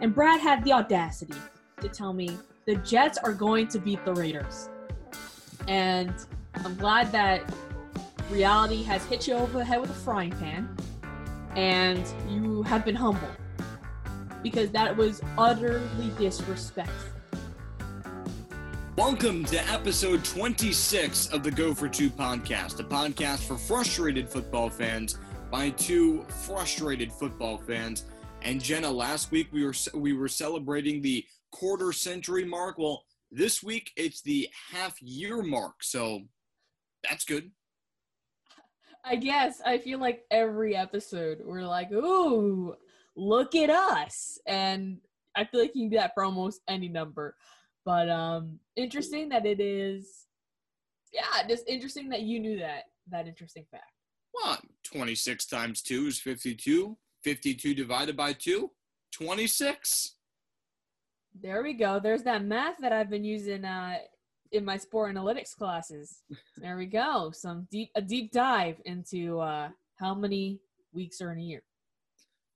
And Brad had the audacity to tell me the Jets are going to beat the Raiders. And I'm glad that reality has hit you over the head with a frying pan and you have been humble because that was utterly disrespectful. Welcome to episode 26 of the Go for Two podcast, a podcast for frustrated football fans by two frustrated football fans. And Jenna, last week we were we were celebrating the quarter century mark. Well, this week it's the half year mark, so that's good. I guess I feel like every episode we're like, "Ooh, look at us," and I feel like you can do that for almost any number. But um, interesting that it is. Yeah, just interesting that you knew that that interesting fact. Well, 26 times 2 is 52. 52 divided by 2, 26. There we go. There's that math that I've been using uh, in my sport analytics classes. There we go. Some deep a deep dive into uh, how many weeks are in a year.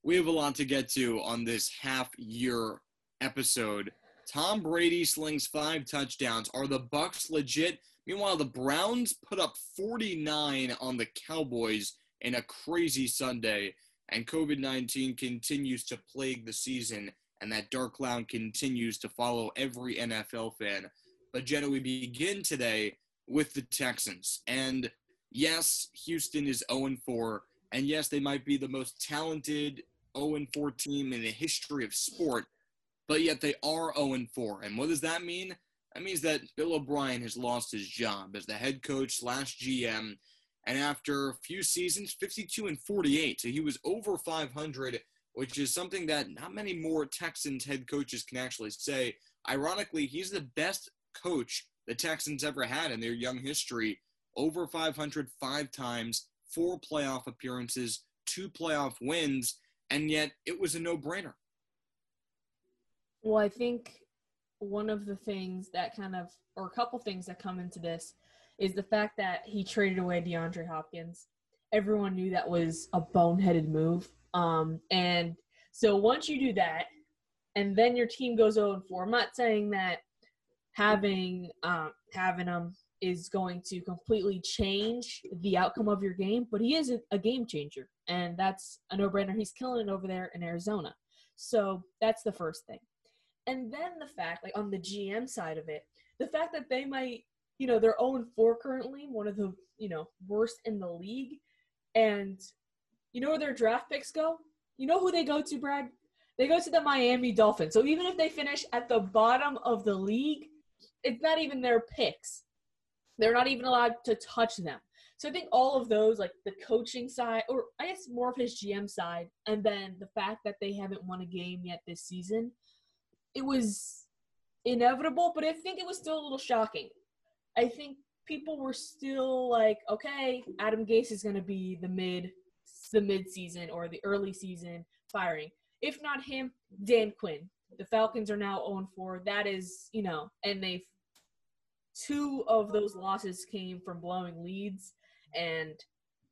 We have a lot to get to on this half year episode. Tom Brady slings five touchdowns. Are the Bucs legit? Meanwhile, the Browns put up 49 on the Cowboys in a crazy Sunday, and COVID 19 continues to plague the season, and that dark cloud continues to follow every NFL fan. But Jenna, we begin today with the Texans. And yes, Houston is 0 4, and yes, they might be the most talented 0 4 team in the history of sport but yet they are 0 4. And what does that mean? That means that Bill O'Brien has lost his job as the head coach slash GM. And after a few seasons, 52 and 48. So he was over 500, which is something that not many more Texans head coaches can actually say. Ironically, he's the best coach the Texans ever had in their young history. Over 500 five times, four playoff appearances, two playoff wins, and yet it was a no brainer. Well, I think one of the things that kind of, or a couple things that come into this, is the fact that he traded away DeAndre Hopkins. Everyone knew that was a boneheaded move. Um, and so once you do that, and then your team goes 0 4, I'm not saying that having um, having him is going to completely change the outcome of your game, but he is a, a game changer, and that's a no-brainer. He's killing it over there in Arizona. So that's the first thing. And then the fact, like on the GM side of it, the fact that they might, you know, they're 0 4 currently, one of the, you know, worst in the league. And you know where their draft picks go? You know who they go to, Brad? They go to the Miami Dolphins. So even if they finish at the bottom of the league, it's not even their picks. They're not even allowed to touch them. So I think all of those, like the coaching side, or I guess more of his GM side, and then the fact that they haven't won a game yet this season, it was inevitable, but I think it was still a little shocking. I think people were still like, okay, Adam Gase is going to be the mid the mid season or the early season firing. If not him, Dan Quinn. The Falcons are now 0 4. That is, you know, and they've two of those losses came from blowing leads, and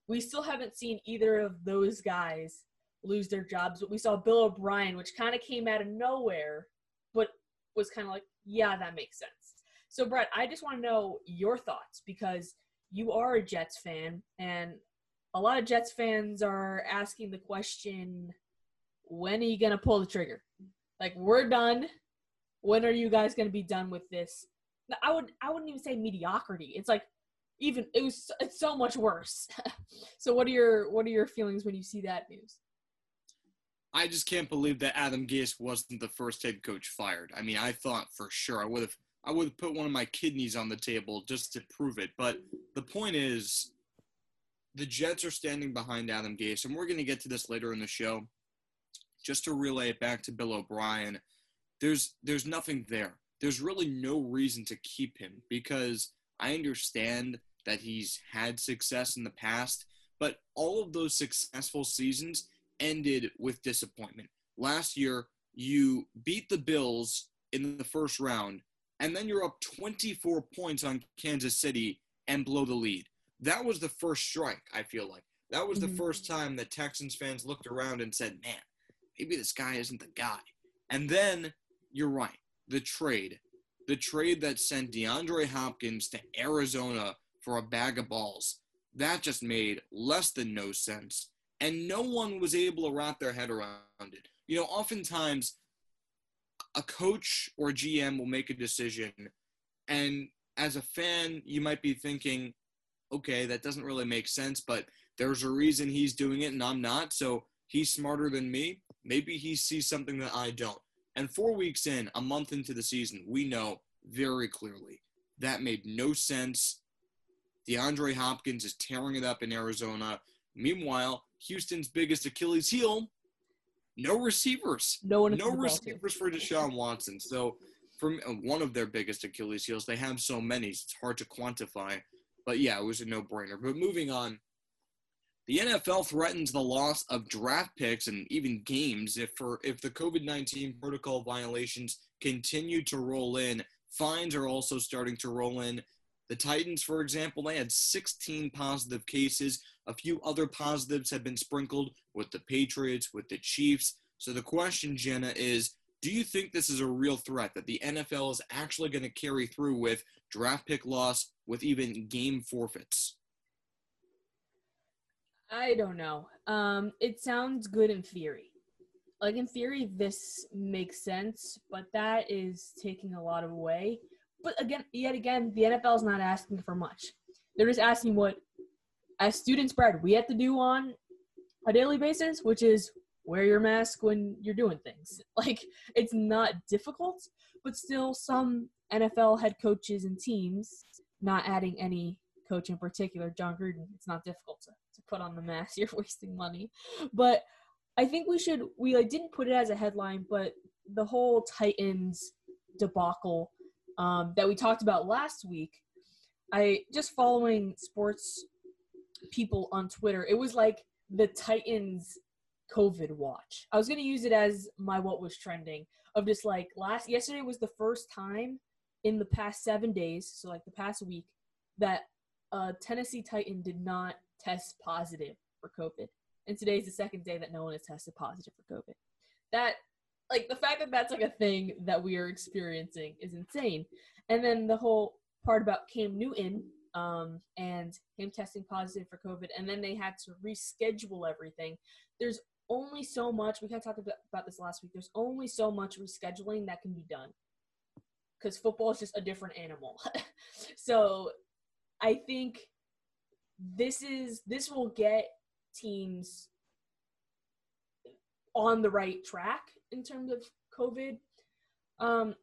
we still haven't seen either of those guys lose their jobs. But we saw Bill O'Brien, which kind of came out of nowhere but was kind of like, yeah, that makes sense. So, Brett, I just want to know your thoughts because you are a Jets fan, and a lot of Jets fans are asking the question, when are you going to pull the trigger? Like, we're done. When are you guys going to be done with this? I would I wouldn't even say mediocrity. It's like even it was it's so much worse. so what are your what are your feelings when you see that news? I just can't believe that Adam Gase wasn't the first head coach fired. I mean, I thought for sure I would have I would put one of my kidneys on the table just to prove it. But the point is, the Jets are standing behind Adam Gase, and we're going to get to this later in the show. Just to relay it back to Bill O'Brien, there's there's nothing there. There's really no reason to keep him because I understand that he's had success in the past, but all of those successful seasons ended with disappointment. Last year, you beat the Bills in the first round, and then you're up 24 points on Kansas City and blow the lead. That was the first strike, I feel like. That was the mm-hmm. first time that Texans fans looked around and said, man, maybe this guy isn't the guy. And then you're right, the trade. The trade that sent DeAndre Hopkins to Arizona for a bag of balls. That just made less than no sense. And no one was able to wrap their head around it. You know, oftentimes a coach or GM will make a decision, and as a fan, you might be thinking, okay, that doesn't really make sense, but there's a reason he's doing it and I'm not. So he's smarter than me. Maybe he sees something that I don't. And four weeks in, a month into the season, we know very clearly that made no sense. DeAndre Hopkins is tearing it up in Arizona. Meanwhile, Houston's biggest Achilles heel, no receivers. No one. No receivers for Deshaun Watson. So, from uh, one of their biggest Achilles heels, they have so many, it's hard to quantify. But yeah, it was a no-brainer. But moving on, the NFL threatens the loss of draft picks and even games if for if the COVID-19 protocol violations continue to roll in. Fines are also starting to roll in. The Titans, for example, they had 16 positive cases. A few other positives have been sprinkled with the Patriots, with the Chiefs. So the question, Jenna, is do you think this is a real threat that the NFL is actually going to carry through with draft pick loss, with even game forfeits? I don't know. Um, it sounds good in theory. Like in theory, this makes sense, but that is taking a lot of away. But again, yet again, the NFL is not asking for much. They're just asking what, as students, Brad, we have to do on a daily basis, which is wear your mask when you're doing things. Like it's not difficult, but still, some NFL head coaches and teams, not adding any coach in particular, Jon Gruden, it's not difficult to put on the mask. You're wasting money. But I think we should. We like, didn't put it as a headline, but the whole Titans debacle um, that we talked about last week. I just following sports people on Twitter. It was like the Titans COVID watch. I was gonna use it as my what was trending of just like last yesterday was the first time in the past seven days, so like the past week, that a Tennessee Titan did not test positive for COVID. And today's the second day that no one has tested positive for COVID. That, like, the fact that that's like a thing that we are experiencing is insane. And then the whole part about Cam Newton um, and him testing positive for COVID, and then they had to reschedule everything. There's only so much, we kind of talked about, about this last week, there's only so much rescheduling that can be done because football is just a different animal. so I think this is this will get teams on the right track in terms of COVID, um,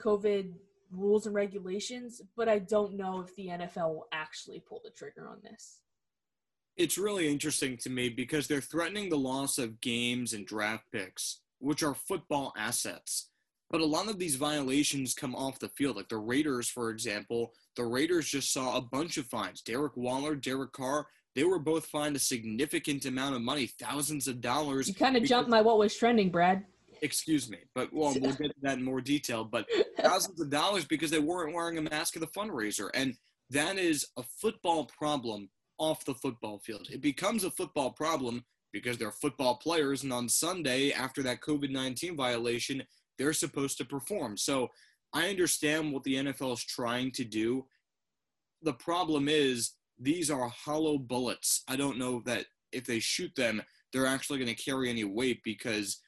COVID rules and regulations, but I don't know if the NFL will actually pull the trigger on this. It's really interesting to me because they're threatening the loss of games and draft picks, which are football assets. But a lot of these violations come off the field. Like the Raiders, for example, the Raiders just saw a bunch of fines. Derek Waller, Derek Carr, they were both fined a significant amount of money, thousands of dollars. You kind of jumped my what was trending, Brad. Excuse me, but well, we'll get to that in more detail. But thousands of dollars because they weren't wearing a mask at the fundraiser, and that is a football problem off the football field. It becomes a football problem because they're football players, and on Sunday after that COVID nineteen violation, they're supposed to perform. So I understand what the NFL is trying to do. The problem is these are hollow bullets. I don't know that if they shoot them, they're actually going to carry any weight because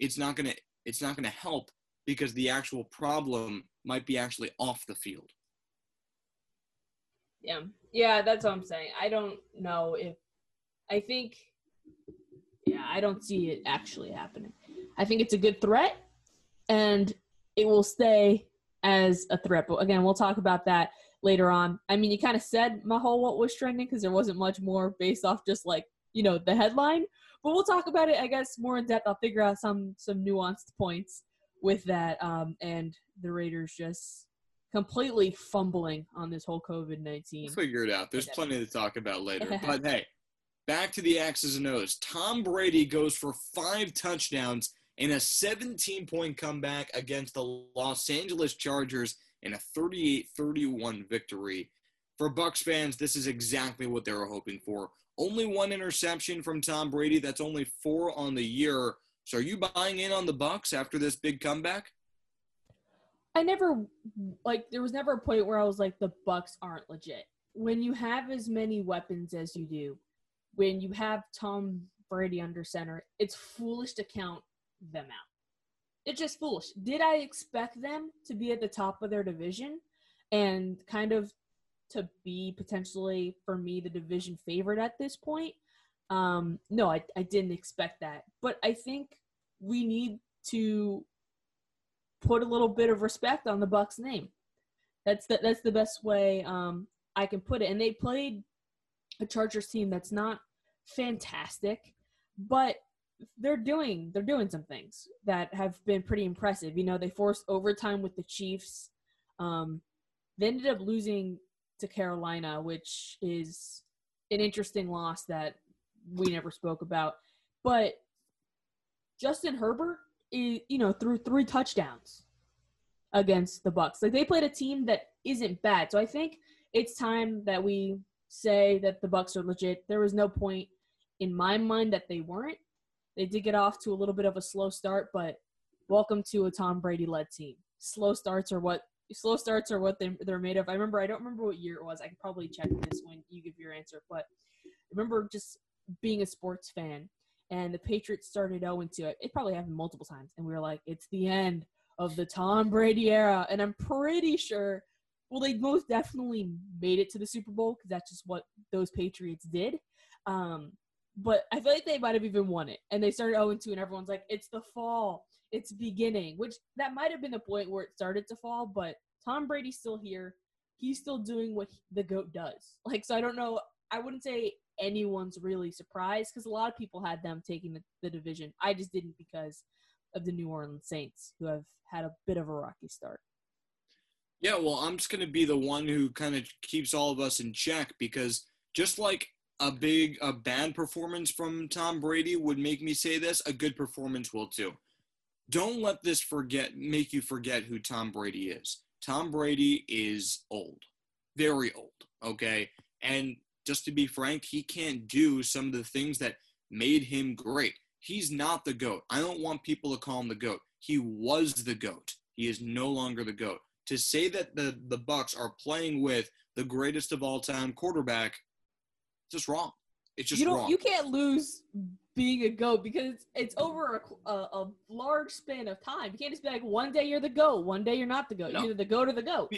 it's not going to it's not going to help because the actual problem might be actually off the field. Yeah. Yeah, that's what I'm saying. I don't know if I think yeah, I don't see it actually happening. I think it's a good threat and it will stay as a threat. But again, we'll talk about that later on. I mean, you kind of said my whole what was trending because there wasn't much more based off just like you know the headline. But we'll talk about it, I guess, more in depth. I'll figure out some some nuanced points with that, um, and the Raiders just completely fumbling on this whole COVID nineteen. We'll Figure it out. There's plenty to talk about later. but hey, back to the X's and O's. Tom Brady goes for five touchdowns in a 17 point comeback against the Los Angeles Chargers in a 38 31 victory. For Bucs fans, this is exactly what they were hoping for. Only one interception from Tom Brady. That's only four on the year. So are you buying in on the Bucs after this big comeback? I never like there was never a point where I was like the Bucs aren't legit. When you have as many weapons as you do, when you have Tom Brady under center, it's foolish to count them out. It's just foolish. Did I expect them to be at the top of their division and kind of to be potentially for me the division favorite at this point? Um, no, I, I didn't expect that. But I think we need to put a little bit of respect on the Bucs name. That's the, that's the best way um, I can put it. And they played a Chargers team that's not fantastic, but they're doing they're doing some things that have been pretty impressive. You know, they forced overtime with the Chiefs. Um, they ended up losing to Carolina, which is an interesting loss that we never spoke about. But Justin Herbert, is, you know, threw three touchdowns against the Bucs. Like they played a team that isn't bad. So I think it's time that we say that the Bucs are legit. There was no point in my mind that they weren't. They did get off to a little bit of a slow start, but welcome to a Tom Brady led team. Slow starts are what slow starts are what they, they're made of. I remember I don't remember what year it was. I can probably check this when you give your answer, but I remember just being a sports fan and the Patriots started 0 2. It it probably happened multiple times, and we were like, it's the end of the Tom Brady era. And I'm pretty sure, well, they most definitely made it to the Super Bowl because that's just what those Patriots did. Um, but I feel like they might have even won it. And they started 0 2, and everyone's like, it's the fall, it's beginning, which that might have been the point where it started to fall, but Tom Brady's still here. He's still doing what the GOAT does. Like, so I don't know. I wouldn't say anyone's really surprised because a lot of people had them taking the, the division. I just didn't because of the New Orleans Saints, who have had a bit of a rocky start. Yeah, well, I'm just going to be the one who kind of keeps all of us in check because just like a big, a bad performance from Tom Brady would make me say this, a good performance will too. Don't let this forget make you forget who Tom Brady is. Tom Brady is old, very old, okay? And just to be frank, he can't do some of the things that made him great. He's not the GOAT. I don't want people to call him the GOAT. He was the GOAT. He is no longer the GOAT. To say that the, the Bucs are playing with the greatest of all time quarterback, just wrong. It's just you don't, wrong. You can't lose being a GOAT because it's over a, a, a, large span of time. You can't just be like, one day you're the GOAT, one day you're not the GOAT. No. You're either the GOAT or the GOAT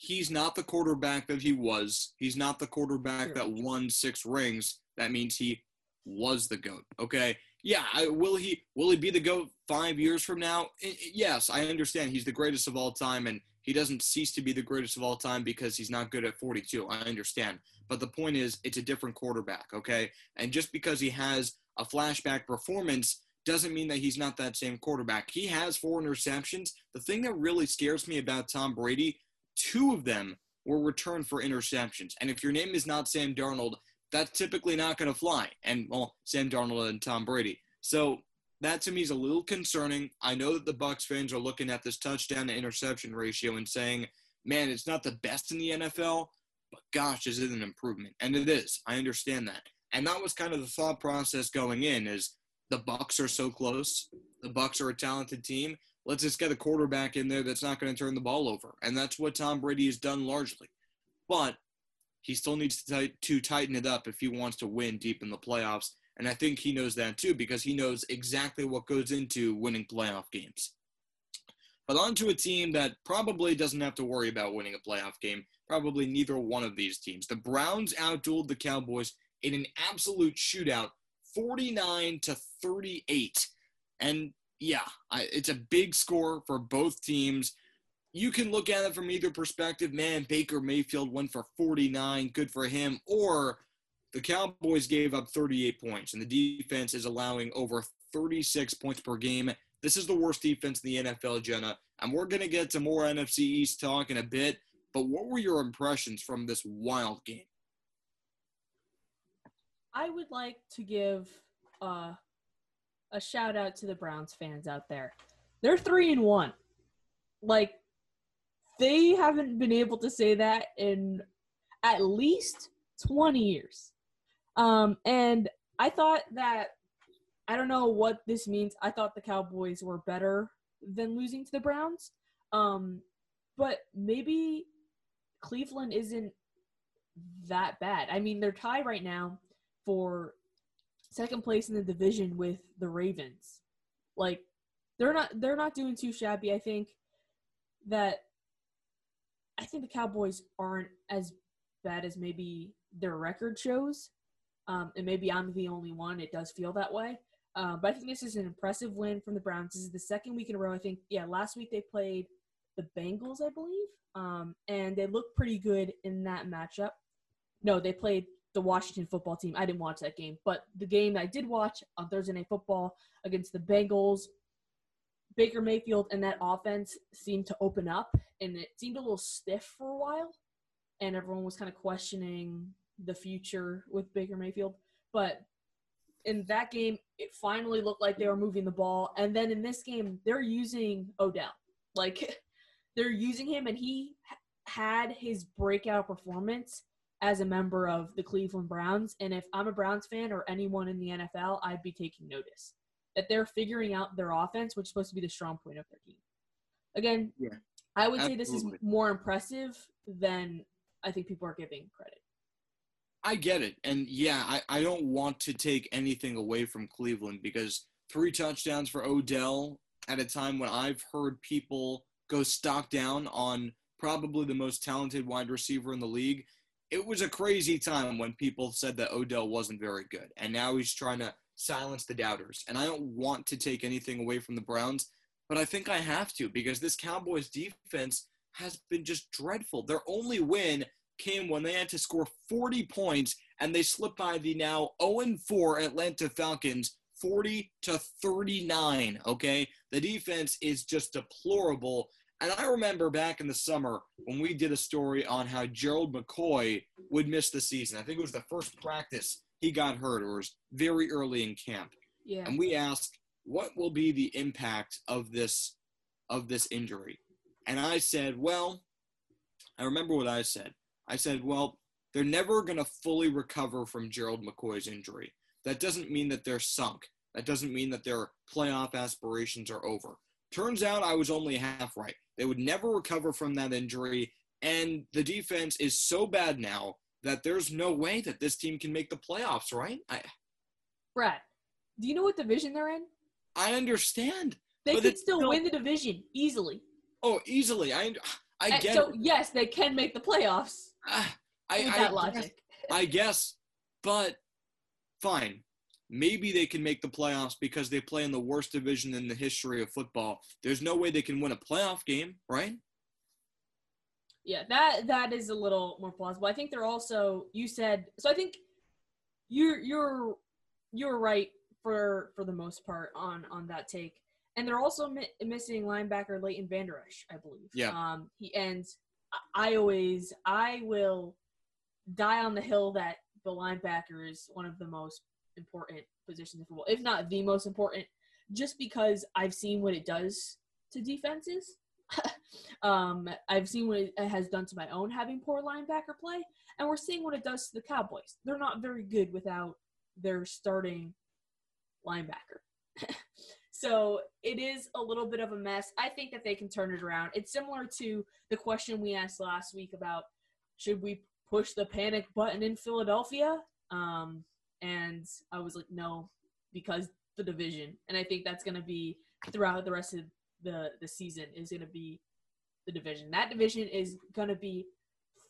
he's not the quarterback that he was. He's not the quarterback sure. that won six rings. That means he was the goat. Okay. Yeah. I, will he? Will he be the goat five years from now? I, yes, I understand. He's the greatest of all time, and he doesn't cease to be the greatest of all time because he's not good at 42. I understand. But the point is, it's a different quarterback. Okay. And just because he has a flashback performance doesn't mean that he's not that same quarterback. He has four interceptions. The thing that really scares me about Tom Brady two of them were returned for interceptions. And if your name is not Sam Darnold, that's typically not going to fly. And, well, Sam Darnold and Tom Brady. So that to me is a little concerning. I know that the Bucs fans are looking at this touchdown to interception ratio and saying, man, it's not the best in the NFL, but gosh, is it an improvement? And it is. I understand that. And that was kind of the thought process going in is the Bucs are so close. The Bucs are a talented team let's just get a quarterback in there that's not going to turn the ball over. And that's what Tom Brady has done largely. But he still needs to, t- to tighten it up if he wants to win deep in the playoffs. And I think he knows that too because he knows exactly what goes into winning playoff games. But on to a team that probably doesn't have to worry about winning a playoff game. Probably neither one of these teams. The Browns outdueled the Cowboys in an absolute shootout, 49 to 38. And yeah, I, it's a big score for both teams. You can look at it from either perspective. Man, Baker Mayfield went for 49, good for him. Or the Cowboys gave up 38 points, and the defense is allowing over 36 points per game. This is the worst defense in the NFL, Jenna. And we're going to get to more NFC East talk in a bit. But what were your impressions from this wild game? I would like to give uh, a shout out to the Browns fans out there. They're three and one. Like they haven't been able to say that in at least 20 years. Um, and I thought that I don't know what this means. I thought the Cowboys were better than losing to the Browns. Um, but maybe Cleveland isn't that bad. I mean, they're tied right now for second place in the division with the Ravens. Like they're not they're not doing too shabby. I think that I think the Cowboys aren't as bad as maybe their record shows. Um, and maybe I'm the only one. It does feel that way. Uh, but I think this is an impressive win from the Browns. This is the second week in a row. I think, yeah, last week they played the Bengals, I believe, um, and they looked pretty good in that matchup. No, they played the Washington football team. I didn't watch that game, but the game I did watch on Thursday Night Football against the Bengals, Baker Mayfield and that offense seemed to open up, and it seemed a little stiff for a while, and everyone was kind of questioning the future with Baker Mayfield. But in that game, it finally looked like they were moving the ball. And then in this game, they're using Odell. Like they're using him, and he had his breakout performance as a member of the Cleveland Browns. And if I'm a Browns fan or anyone in the NFL, I'd be taking notice that they're figuring out their offense, which is supposed to be the strong point of their team. Again, yeah, I would absolutely. say this is more impressive than I think people are giving credit. I get it. And yeah, I, I don't want to take anything away from Cleveland because three touchdowns for Odell at a time when I've heard people go stock down on probably the most talented wide receiver in the league. It was a crazy time when people said that Odell wasn't very good. And now he's trying to silence the doubters. And I don't want to take anything away from the Browns, but I think I have to because this Cowboys defense has been just dreadful. Their only win came when they had to score 40 points and they slipped by the now 0 4 Atlanta Falcons 40 to 39. Okay. The defense is just deplorable. And I remember back in the summer when we did a story on how Gerald McCoy would miss the season. I think it was the first practice he got hurt or was very early in camp. Yeah. And we asked, what will be the impact of this of this injury? And I said, well, I remember what I said. I said, well, they're never going to fully recover from Gerald McCoy's injury. That doesn't mean that they're sunk. That doesn't mean that their playoff aspirations are over. Turns out I was only half right. They would never recover from that injury, and the defense is so bad now that there's no way that this team can make the playoffs, right? I, Brad, do you know what division they're in? I understand. They could still win the division easily. Oh, easily. I I get. So it. yes, they can make the playoffs. Uh, I, with I, that logic. Guess, I guess, but fine. Maybe they can make the playoffs because they play in the worst division in the history of football. There's no way they can win a playoff game, right? Yeah, that that is a little more plausible. I think they're also you said so I think you're you're you're right for for the most part on on that take. And they're also mi- missing linebacker Leighton Vander Esch, I believe. Yeah. Um he ends I always I will die on the hill that the linebacker is one of the most important positions in football, if not the most important, just because I've seen what it does to defenses um, I've seen what it has done to my own having poor linebacker play, and we're seeing what it does to the Cowboys. They're not very good without their starting linebacker. so it is a little bit of a mess. I think that they can turn it around. It's similar to the question we asked last week about should we push the panic button in Philadelphia? Um, and I was like, no, because the division. And I think that's going to be throughout the rest of the the season is going to be the division. That division is going to be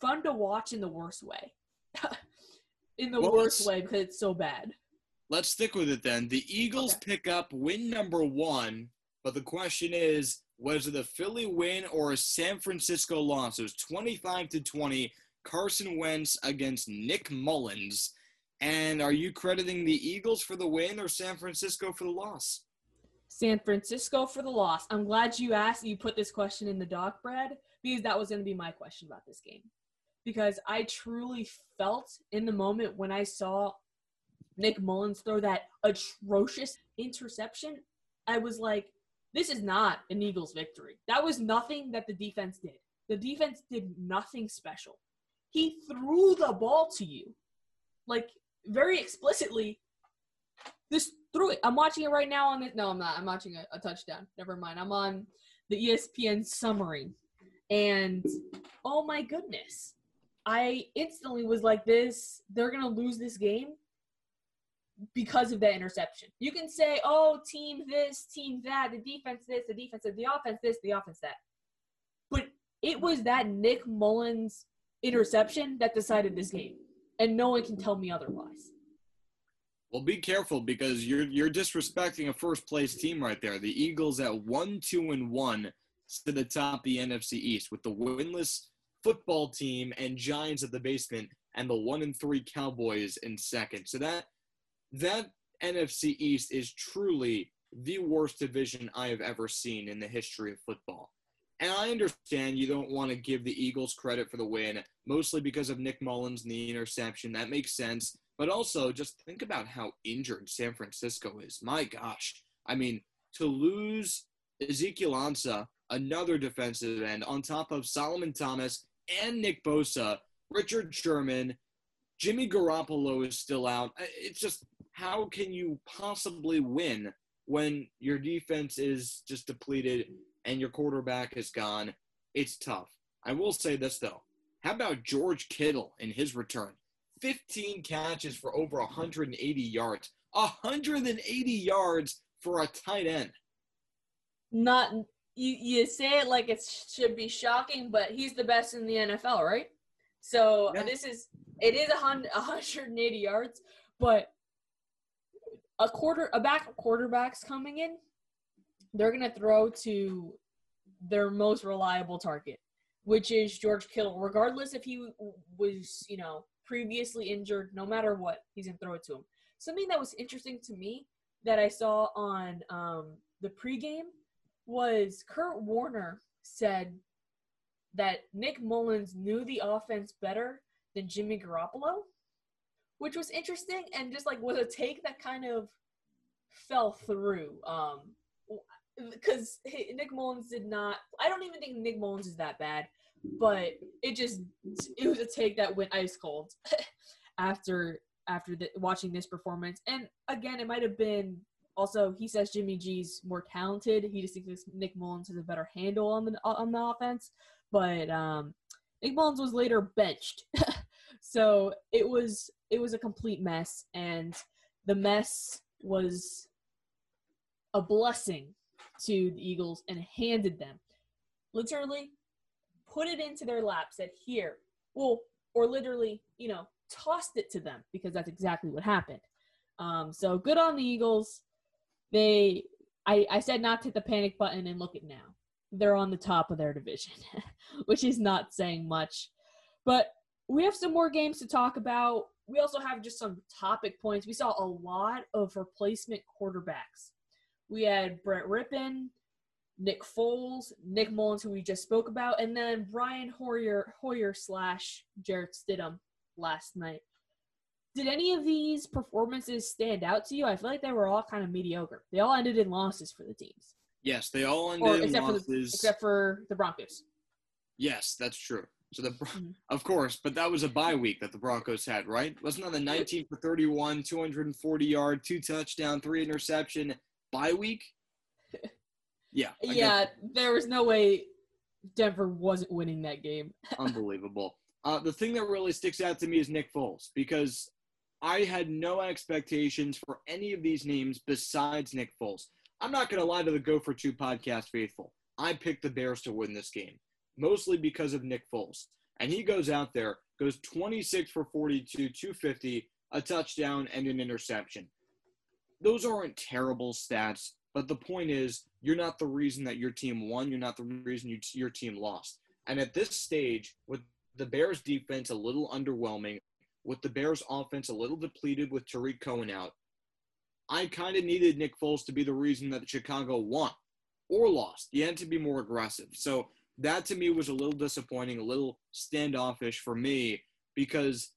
fun to watch in the worst way. in the well, worst way because it's so bad. Let's stick with it then. The Eagles okay. pick up win number 1, but the question is was it a Philly win or a San Francisco loss? It was 25 to 20 Carson Wentz against Nick Mullens. And are you crediting the Eagles for the win or San Francisco for the loss? San Francisco for the loss. I'm glad you asked, you put this question in the doc, Brad, because that was going to be my question about this game. Because I truly felt in the moment when I saw Nick Mullens throw that atrocious interception, I was like, this is not an Eagles victory. That was nothing that the defense did. The defense did nothing special. He threw the ball to you. Like, very explicitly, this threw it. I'm watching it right now on this. No, I'm not. I'm watching a, a touchdown. Never mind. I'm on the ESPN summary, and oh my goodness, I instantly was like, "This, they're gonna lose this game." Because of that interception, you can say, "Oh, team this, team that, the defense this, the defense the offense this, the offense that," but it was that Nick Mullens interception that decided this game, and no one can tell me otherwise. Well, be careful because you're you're disrespecting a first place team right there. The Eagles at one, two, and one sit atop the NFC East with the winless football team and Giants at the basement, and the one and three Cowboys in second. So that that NFC East is truly the worst division I have ever seen in the history of football. And I understand you don't want to give the Eagles credit for the win, mostly because of Nick Mullens and the interception. That makes sense. But also, just think about how injured San Francisco is. My gosh. I mean, to lose Ezekiel Ansah, another defensive end, on top of Solomon Thomas and Nick Bosa, Richard Sherman, Jimmy Garoppolo is still out. It's just, how can you possibly win when your defense is just depleted and your quarterback is gone? It's tough. I will say this, though. How about George Kittle in his return? 15 catches for over 180 yards. 180 yards for a tight end. Not you you say it like it should be shocking, but he's the best in the NFL, right? So yeah. this is it is 100, 180 yards, but a quarter a back quarterbacks coming in, they're gonna throw to their most reliable target, which is George Kittle, regardless if he was, you know, previously injured, no matter what, he's gonna throw it to him. Something that was interesting to me that I saw on um, the pregame was Kurt Warner said that Nick Mullens knew the offense better than Jimmy Garoppolo, which was interesting and just like was a take that kind of fell through. Um, because Nick Mullens did not. I don't even think Nick Mullens is that bad but it just it was a take that went ice cold after after the, watching this performance. And again, it might have been also he says Jimmy G's more talented. He just thinks Nick Mullens has a better handle on the on the offense. But um, Nick Mullens was later benched, so it was it was a complete mess, and the mess was a blessing to the Eagles and handed them literally put it into their lap, said, here, well, or literally, you know, tossed it to them because that's exactly what happened. Um, so good on the Eagles. They, I, I said not to hit the panic button and look at now. They're on the top of their division, which is not saying much. But we have some more games to talk about. We also have just some topic points. We saw a lot of replacement quarterbacks. We had Brett Rypien, Nick Foles, Nick Mullens, who we just spoke about, and then Brian Hoyer, Hoyer slash Jarrett Stidham last night. Did any of these performances stand out to you? I feel like they were all kind of mediocre. They all ended in losses for the teams. Yes, they all ended or, in except losses. For the, except for the Broncos. Yes, that's true. So the, mm-hmm. of course, but that was a bye week that the Broncos had, right? Wasn't that the 19 for 31, 240 yard, two touchdown, three interception bye week? Yeah. I yeah, there was no way Denver wasn't winning that game. Unbelievable. Uh, the thing that really sticks out to me is Nick Foles because I had no expectations for any of these names besides Nick Foles. I'm not going to lie to the Go for Two podcast faithful. I picked the Bears to win this game, mostly because of Nick Foles. And he goes out there, goes 26 for 42, 250, a touchdown, and an interception. Those aren't terrible stats, but the point is, you're not the reason that your team won. You're not the reason you, your team lost. And at this stage, with the Bears' defense a little underwhelming, with the Bears' offense a little depleted with Tarik Cohen out, I kind of needed Nick Foles to be the reason that Chicago won or lost. You had to be more aggressive. So that to me was a little disappointing, a little standoffish for me because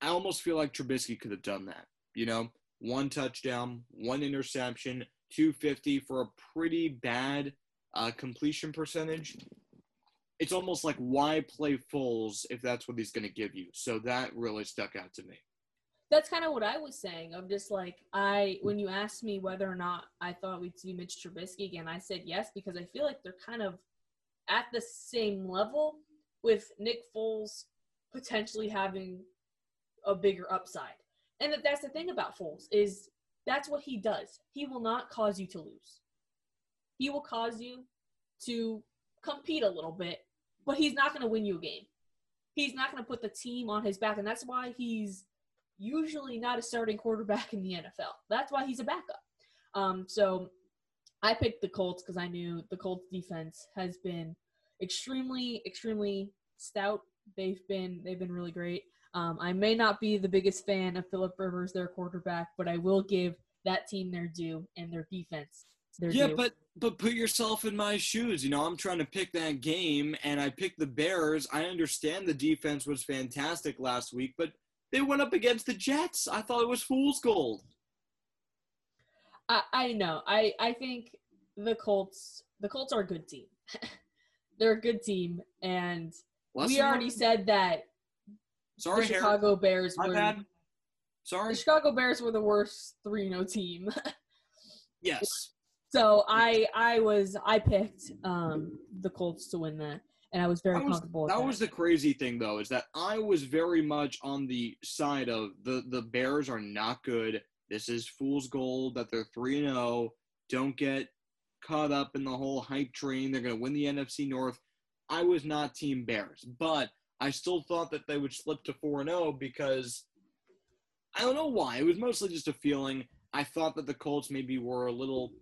I almost feel like Trubisky could have done that. You know, one touchdown, one interception, 250 for a pretty bad uh, completion percentage. It's almost like why play Foles if that's what he's going to give you. So that really stuck out to me. that's kind of what I was saying. I'm just like I when you asked me whether or not I thought we'd see Mitch Trubisky again, I said yes because I feel like they're kind of at the same level with Nick Foles potentially having a bigger upside. And that that's the thing about Foles is that's what he does. He will not cause you to lose. He will cause you to compete a little bit, but he's not going to win you a game. He's not going to put the team on his back, and that's why he's usually not a starting quarterback in the NFL. That's why he's a backup. Um, so I picked the Colts because I knew the Colts defense has been extremely, extremely stout. They've been they've been really great. Um, I may not be the biggest fan of Philip Rivers, their quarterback, but I will give that team their due and their defense their yeah, due. but but put yourself in my shoes. You know, I'm trying to pick that game, and I picked the Bears. I understand the defense was fantastic last week, but they went up against the Jets. I thought it was fool's gold. I, I know. I, I think the Colts the Colts are a good team. They're a good team, and we already said that Sorry, the Harry. Chicago Bears My were bad. the Chicago Bears were the worst 3-0 team. Yes. so I I was I picked um the Colts to win that, and I was very was, comfortable with that that. was the crazy thing, though, is that I was very much on the side of the the Bears are not good. This is fool's gold that they're three and zero. Don't get caught up in the whole hype train. They're going to win the NFC North. I was not Team Bears, but I still thought that they would slip to four and zero because I don't know why. It was mostly just a feeling. I thought that the Colts maybe were a little.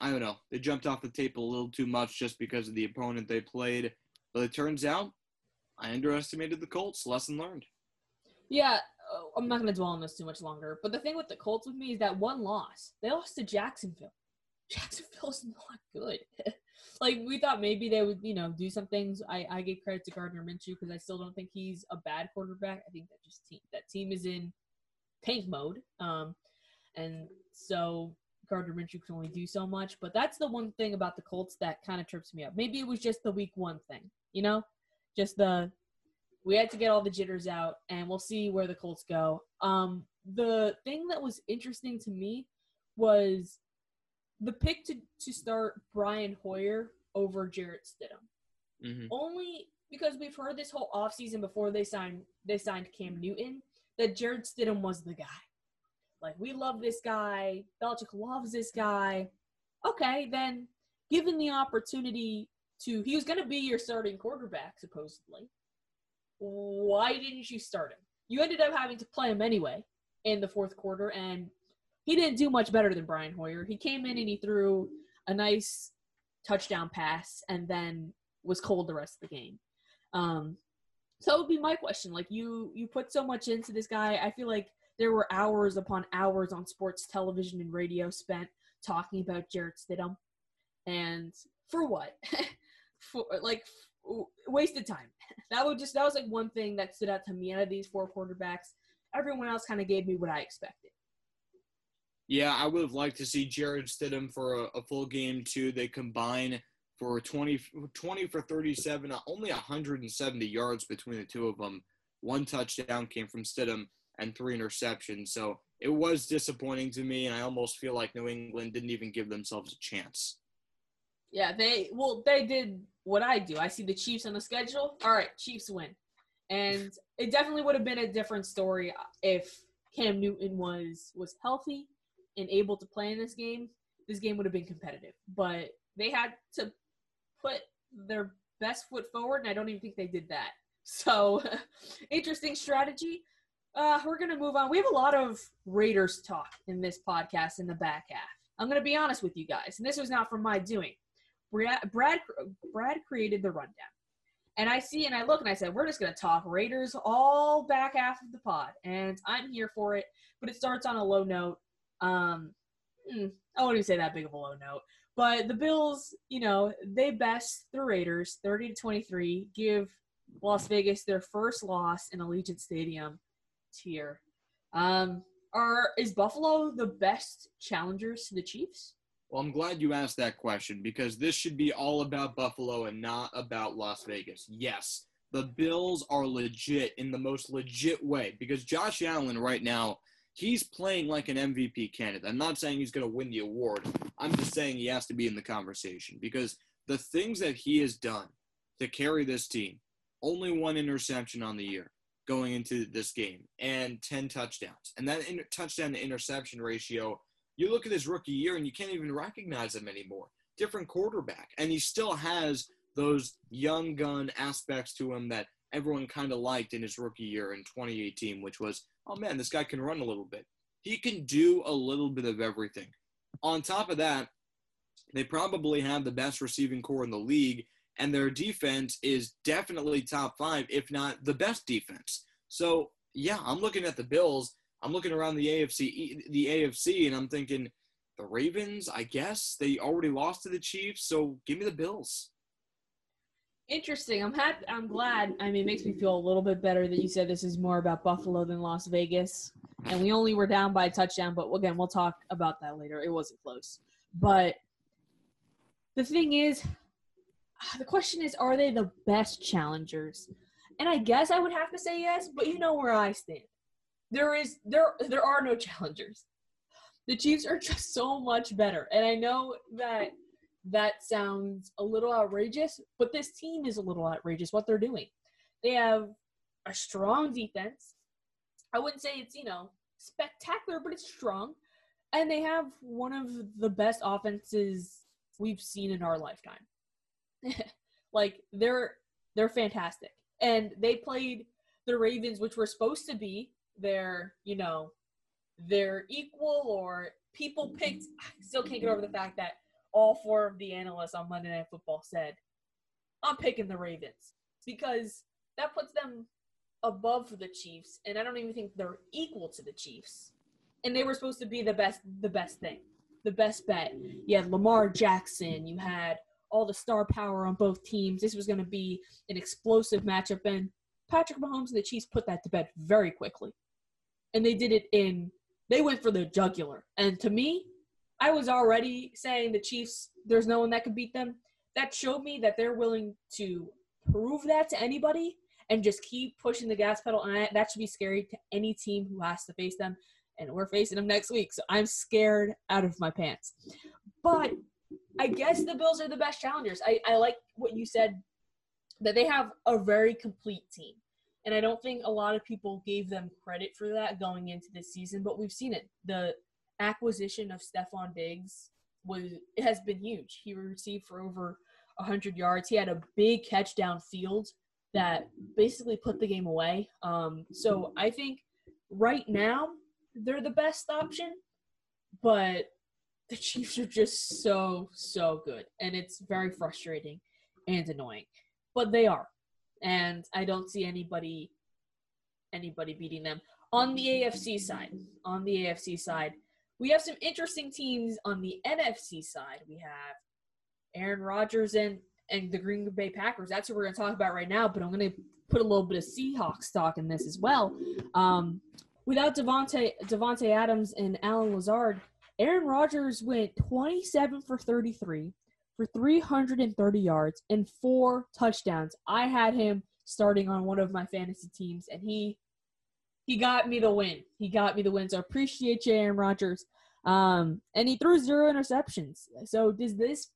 I don't know. They jumped off the tape a little too much just because of the opponent they played. But it turns out I underestimated the Colts. Lesson learned. Yeah, uh, I'm not going to dwell on this too much longer. But the thing with the Colts with me is that one loss, they lost to Jacksonville. Jacksonville's not good. like we thought maybe they would, you know, do some things. I I give credit to Gardner Minshew because I still don't think he's a bad quarterback. I think that just team that team is in tank mode. Um, and so Gardner Minshew can only do so much. But that's the one thing about the Colts that kind of trips me up. Maybe it was just the week one thing, you know, just the we had to get all the jitters out, and we'll see where the Colts go. Um, the thing that was interesting to me was the pick to, to start Brian Hoyer over Jarrett Stidham. Mm-hmm. Only because we've heard this whole offseason before they signed they signed Cam Newton that Jarrett Stidham was the guy. Like we love this guy, Belichick loves this guy. Okay, then given the opportunity to he was gonna be your starting quarterback, supposedly. Why didn't you start him? You ended up having to play him anyway in the fourth quarter, and he didn't do much better than Brian Hoyer. He came in and he threw a nice touchdown pass and then was cold the rest of the game. Um, so that would be my question. Like you, you put so much into this guy. I feel like there were hours upon hours on sports television and radio spent talking about Jarrett Stidham, and for what? for like wasted time. That would just that was like one thing that stood out to me out of these four quarterbacks. Everyone else kind of gave me what I expected. Yeah, I would have liked to see Jarrett Stidham for a, a full game too. They combine for 20, 20 for 37, uh, only 170 yards between the two of them. One touchdown came from Stidham and three interceptions. So it was disappointing to me, and I almost feel like New England didn't even give themselves a chance. Yeah, they well they did what I do. I see the Chiefs on the schedule. All right, Chiefs win. And it definitely would have been a different story if Cam Newton was was healthy and able to play in this game. This game would have been competitive. But they had to put their best foot forward and I don't even think they did that. So, interesting strategy. Uh, we're going to move on. We have a lot of Raiders talk in this podcast in the back half. I'm going to be honest with you guys, and this was not from my doing. Brad, Brad, Brad created the rundown. And I see and I look and I said, we're just going to talk Raiders all back half of the pod. And I'm here for it, but it starts on a low note. Um, hmm, I wouldn't even say that big of a low note. But the Bills, you know, they best the Raiders 30 to 23, give Las Vegas their first loss in Allegiant Stadium tier. Um, are is Buffalo the best challengers to the Chiefs? Well, I'm glad you asked that question because this should be all about Buffalo and not about Las Vegas. Yes, the Bills are legit in the most legit way because Josh Allen right now, he's playing like an MVP candidate. I'm not saying he's going to win the award. I'm just saying he has to be in the conversation because the things that he has done to carry this team, only one interception on the year going into this game and 10 touchdowns. And that inter- touchdown to interception ratio, you look at his rookie year and you can't even recognize him anymore. Different quarterback. And he still has those young gun aspects to him that everyone kind of liked in his rookie year in 2018, which was, oh man, this guy can run a little bit. He can do a little bit of everything. On top of that, they probably have the best receiving corps in the league, and their defense is definitely top five, if not the best defense. So, yeah, I'm looking at the Bills. I'm looking around the AFC, the AFC, and I'm thinking the Ravens. I guess they already lost to the Chiefs, so give me the Bills. Interesting. I'm happy. I'm glad. I mean, it makes me feel a little bit better that you said this is more about Buffalo than Las Vegas, and we only were down by a touchdown. But again, we'll talk about that later. It wasn't close. But the thing is, the question is, are they the best challengers? And I guess I would have to say yes. But you know where I stand. There is there there are no challengers. The Chiefs are just so much better, and I know that that sounds a little outrageous, but this team is a little outrageous what they're doing. They have a strong defense. I wouldn't say it's, you know, spectacular, but it's strong. And they have one of the best offenses we've seen in our lifetime. like they're they're fantastic. And they played the Ravens, which were supposed to be their, you know, they're equal or people picked I still can't get over the fact that all four of the analysts on Monday Night Football said, I'm picking the Ravens because that puts them above the Chiefs, and I don't even think they're equal to the Chiefs. And they were supposed to be the best, the best thing, the best bet. You had Lamar Jackson, you had all the star power on both teams. This was going to be an explosive matchup, and Patrick Mahomes and the Chiefs put that to bed very quickly. And they did it in, they went for the jugular. And to me, I was already saying the Chiefs, there's no one that could beat them. That showed me that they're willing to prove that to anybody and just keep pushing the gas pedal. And that should be scary to any team who has to face them. And we're facing them next week. So I'm scared out of my pants. But I guess the Bills are the best challengers. I, I like what you said that they have a very complete team. And I don't think a lot of people gave them credit for that going into this season, but we've seen it. The acquisition of Stefon Diggs was it has been huge. He received for over 100 yards. He had a big catch downfield that basically put the game away. Um, so I think right now they're the best option, but the Chiefs are just so so good, and it's very frustrating and annoying. But they are, and I don't see anybody anybody beating them on the AFC side. On the AFC side, we have some interesting teams on the NFC side. We have Aaron Rodgers and and the Green Bay Packers. That's what we're going to talk about right now. But I'm going to put a little bit of Seahawks talk in this as well. Um, without Davante Davante Adams and Allen Lazard, Aaron Rodgers went 27 for 33 for 330 yards and four touchdowns. I had him starting on one of my fantasy teams, and he he got me the win. He got me the win. So appreciate you, Aaron Rodgers. Um, and he threw zero interceptions. So does this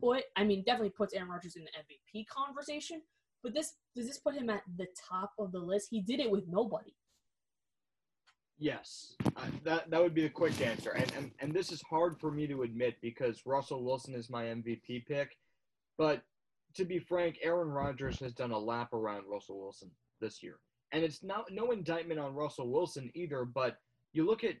put? I mean, definitely puts Aaron Rodgers in the MVP conversation. But this does this put him at the top of the list? He did it with nobody. Yes, uh, that that would be the quick answer, and, and and this is hard for me to admit because Russell Wilson is my MVP pick, but to be frank, Aaron Rodgers has done a lap around Russell Wilson this year and it's not no indictment on Russell Wilson either, but you look at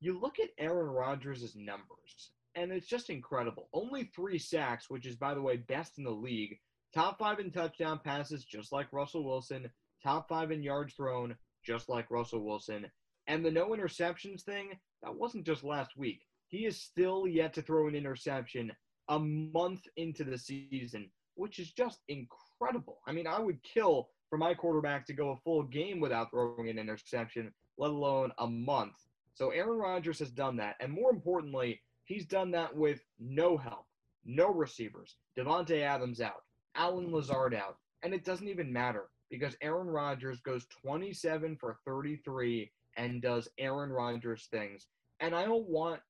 you look at Aaron Rodgers' numbers, and it's just incredible. Only three sacks, which is by the way best in the league. Top five in touchdown passes, just like Russell Wilson. Top five in yards thrown, just like Russell Wilson. And the no interceptions thing, that wasn't just last week. He is still yet to throw an interception a month into the season, which is just incredible. I mean, I would kill for my quarterback to go a full game without throwing an interception, let alone a month. So Aaron Rodgers has done that. And more importantly, he's done that with no help, no receivers. Davante Adams out, Allen Lazard out, And it doesn't even matter because Aaron Rodgers goes 27 for 33 and does Aaron Rodgers things. And I don't want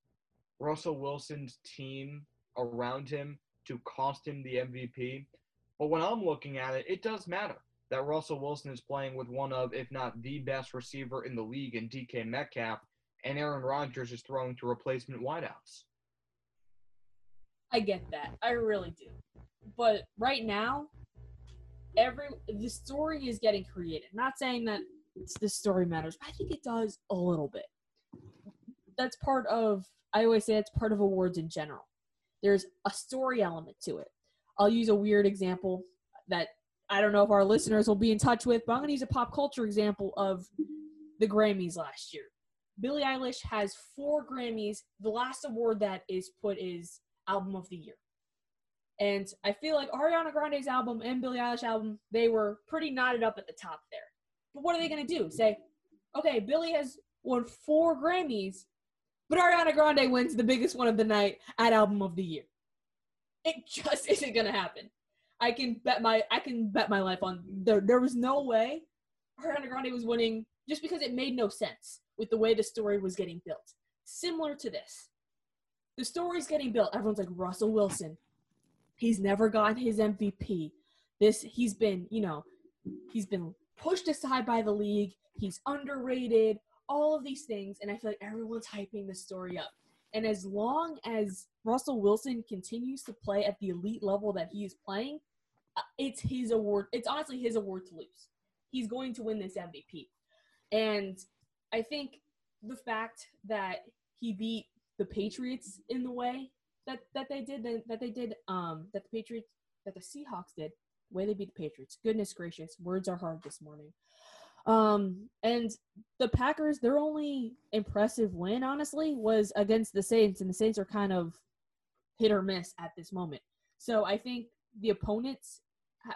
Russell Wilson's team around him to cost him the MVP. But when I'm looking at it, it does matter that Russell Wilson is playing with one of, if not the best receiver in the league in DK Metcalf, and Aaron Rodgers is throwing to replacement wideouts. I get that. I really do. But right now, every the story is getting created. Not saying that the story matters. I think it does a little bit. That's part of I always say it's part of awards in general. There's a story element to it. I'll use a weird example that I don't know if our listeners will be in touch with, but I'm going to use a pop culture example of the Grammys last year. Billie Eilish has four Grammys. The last award that is put is Album of the Year. And I feel like Ariana Grande's album and Billie Eilish album, they were pretty knotted up at the top there. But what are they going to do? Say, okay, Billie has won four Grammys, but Ariana Grande wins the biggest one of the night at Album of the Year. It just isn't going to happen. I can bet my I can bet my life on there. There was no way Ariana Grande was winning just because it made no sense with the way the story was getting built. Similar to this, the story's getting built. Everyone's like Russell Wilson. He's never gotten his MVP. This he's been, you know, he's been pushed aside by the league. He's underrated. All of these things, and I feel like everyone's hyping the story up. And as long as Russell Wilson continues to play at the elite level that he is playing, uh, it's his award. It's honestly his award to lose. He's going to win this MVP. And I think the fact that he beat the Patriots in the way that, that they did that that they did um that the Patriots that the Seahawks did way they beat the Patriots. Goodness gracious, words are hard this morning. Um and the Packers their only impressive win honestly was against the Saints and the Saints are kind of hit or miss at this moment. So I think the opponents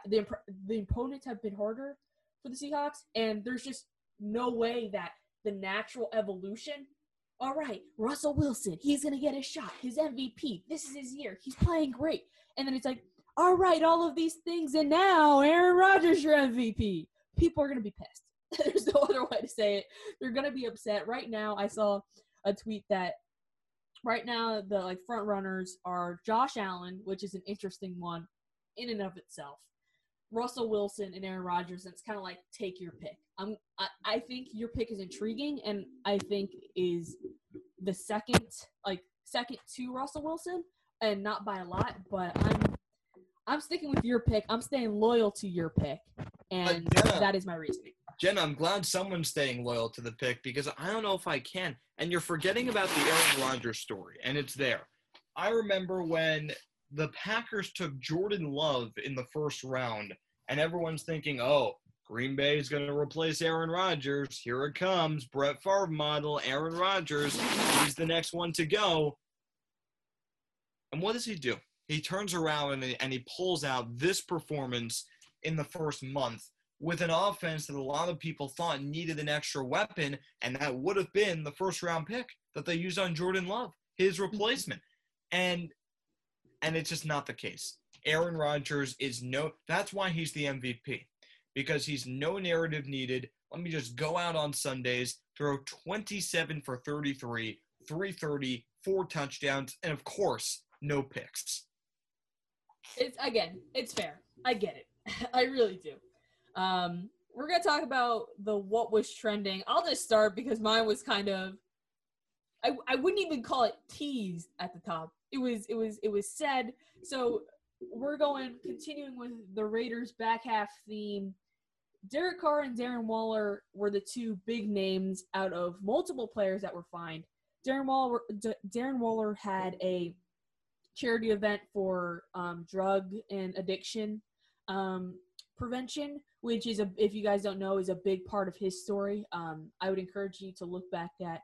the the opponents have been harder for the Seahawks and there's just no way that the natural evolution. All right, Russell Wilson, he's to get a shot. His MVP. This is his year. He's playing great. And then it's like, all right, all of these things, and now Aaron Rodgers, your MVP. People are going to be pissed. There's no other way to say it. They're going to be upset. Right now, I saw a tweet that right now the like front runners are Josh Allen, which is an interesting one in and of itself. Russell Wilson and Aaron Rodgers, and it's kind of like take your pick. I'm, I, I think your pick is intriguing, and I think is the second, like second to Russell Wilson, and not by a lot, but I'm, I'm sticking with your pick. I'm staying loyal to your pick, and Jenna, that is my reasoning. Jenna, I'm glad someone's staying loyal to the pick because I don't know if I can. And you're forgetting about the Aaron Rodgers story, and it's there. I remember when the Packers took Jordan Love in the first round, and everyone's thinking, oh, Green Bay is going to replace Aaron Rodgers. Here it comes. Brett Favre model, Aaron Rodgers. He's the next one to go. And what does he do? He turns around and, and he pulls out this performance in the first month with an offense that a lot of people thought needed an extra weapon, and that would have been the first round pick that they used on Jordan Love, his mm-hmm. replacement. And and it's just not the case. Aaron Rodgers is no that's why he's the MVP. Because he's no narrative needed. Let me just go out on Sundays, throw 27 for 33, 330, four touchdowns, and of course, no picks. It's again, it's fair. I get it. I really do. Um, we're gonna talk about the what was trending. I'll just start because mine was kind of I, I wouldn't even call it teased at the top. It was it was it was said. So we're going continuing with the Raiders back half theme. Derek Carr and Darren Waller were the two big names out of multiple players that were fined. Darren Waller, D- Darren Waller had a charity event for um, drug and addiction um, prevention, which is a, if you guys don't know, is a big part of his story. Um, I would encourage you to look back at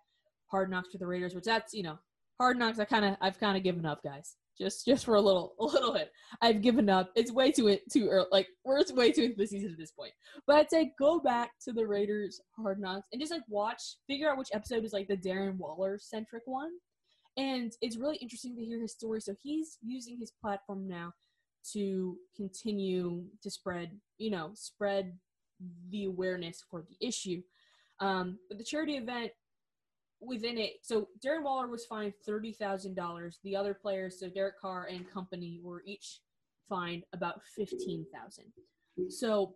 Hard Knocks for the Raiders, which that's you know Hard Knocks. I kind of I've kind of given up, guys. Just just for a little a little bit. I've given up. It's way too too early. Like we're way too into the season at this point. But I'd say go back to the Raiders Hard Knocks and just like watch, figure out which episode is like the Darren Waller centric one. And it's really interesting to hear his story. So he's using his platform now to continue to spread, you know, spread the awareness for the issue. Um, but the charity event within it, so Darren Waller was fined thirty thousand dollars. The other players, so Derek Carr and company, were each fined about fifteen thousand. So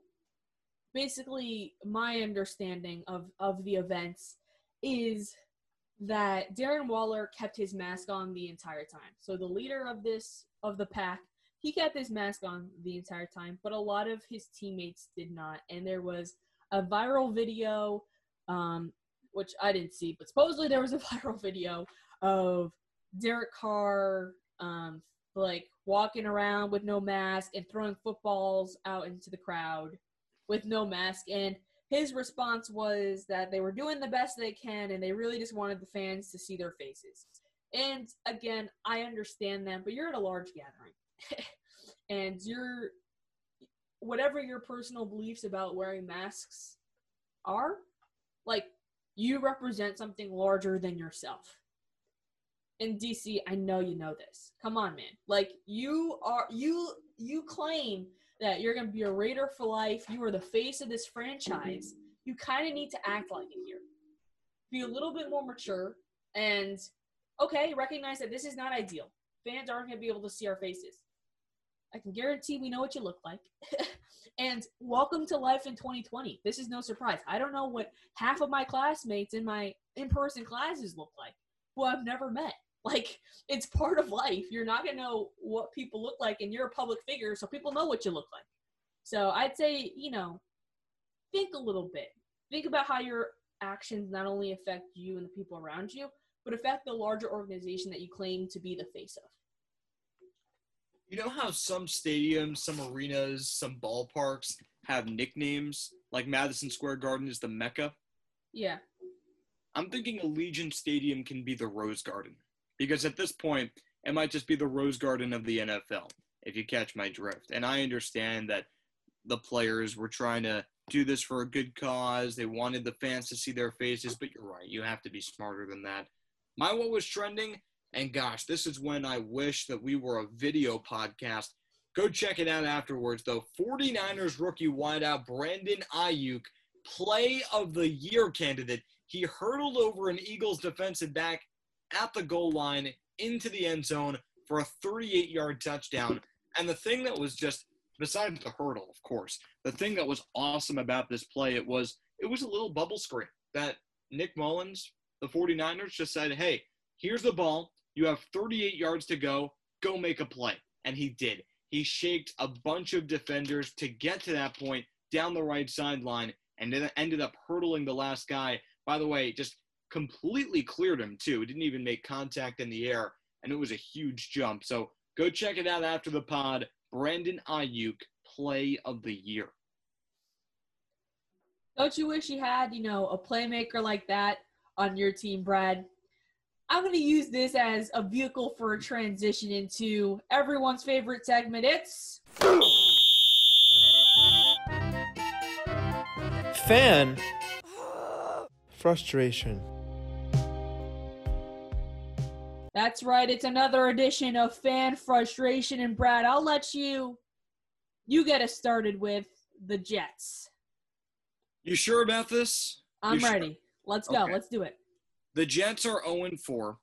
basically, my understanding of of the events is that Darren Waller kept his mask on the entire time. So the leader of this of the pack, he kept his mask on the entire time, but a lot of his teammates did not. And there was a viral video, um, which I didn't see, but supposedly there was a viral video of Derek Carr, um, like walking around with no mask and throwing footballs out into the crowd with no mask. And his response was that they were doing the best they can and they really just wanted the fans to see their faces. And again, I understand them, but you're at a large gathering. and you're whatever your personal beliefs about wearing masks are, like you represent something larger than yourself. In DC, I know you know this. Come on, man. Like you are you you claim that you're going to be a Raider for life. You are the face of this franchise. You kind of need to act like it here. Be a little bit more mature and, okay, recognize that this is not ideal. Fans aren't going to be able to see our faces. I can guarantee we know what you look like. and welcome to life in 2020. This is no surprise. I don't know what half of my classmates in my in person classes look like, who I've never met. Like it's part of life. You're not gonna know what people look like, and you're a public figure, so people know what you look like. So I'd say, you know, think a little bit. Think about how your actions not only affect you and the people around you, but affect the larger organization that you claim to be the face of. You know how some stadiums, some arenas, some ballparks have nicknames, like Madison Square Garden is the Mecca? Yeah. I'm thinking Allegiant Stadium can be the Rose Garden because at this point, it might just be the rose garden of the NFL, if you catch my drift. And I understand that the players were trying to do this for a good cause. They wanted the fans to see their faces, but you're right. You have to be smarter than that. My what was trending, and gosh, this is when I wish that we were a video podcast. Go check it out afterwards, though. 49ers rookie wideout Brandon Aiyuk, play of the year candidate. He hurdled over an Eagles defensive back at the goal line into the end zone for a 38 yard touchdown. And the thing that was just, besides the hurdle, of course, the thing that was awesome about this play, it was it was a little bubble screen that Nick Mullens, the 49ers, just said, hey, here's the ball. You have 38 yards to go. Go make a play. And he did. He shaked a bunch of defenders to get to that point down the right sideline and then ended up hurdling the last guy. By the way, just completely cleared him too. It didn't even make contact in the air, and it was a huge jump. So go check it out after the pod. Brandon Aiyuk, play of the year. Don't you wish you had, you know, a playmaker like that on your team, Brad? I'm going to use this as a vehicle for a transition into everyone's favorite segment. It's fan frustration. That's right. It's another edition of Fan Frustration. And Brad, I'll let you you get us started with the Jets. You sure about this? I'm You ready. sure? Let's go. Okay. Let's do it. The Jets are 0 4.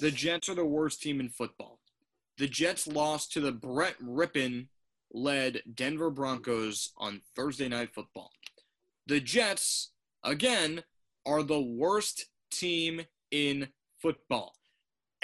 The Jets are the worst team in football. The Jets lost to the Brett Rypien led Denver Broncos on Thursday Night Football. The Jets, again, are the worst team in football.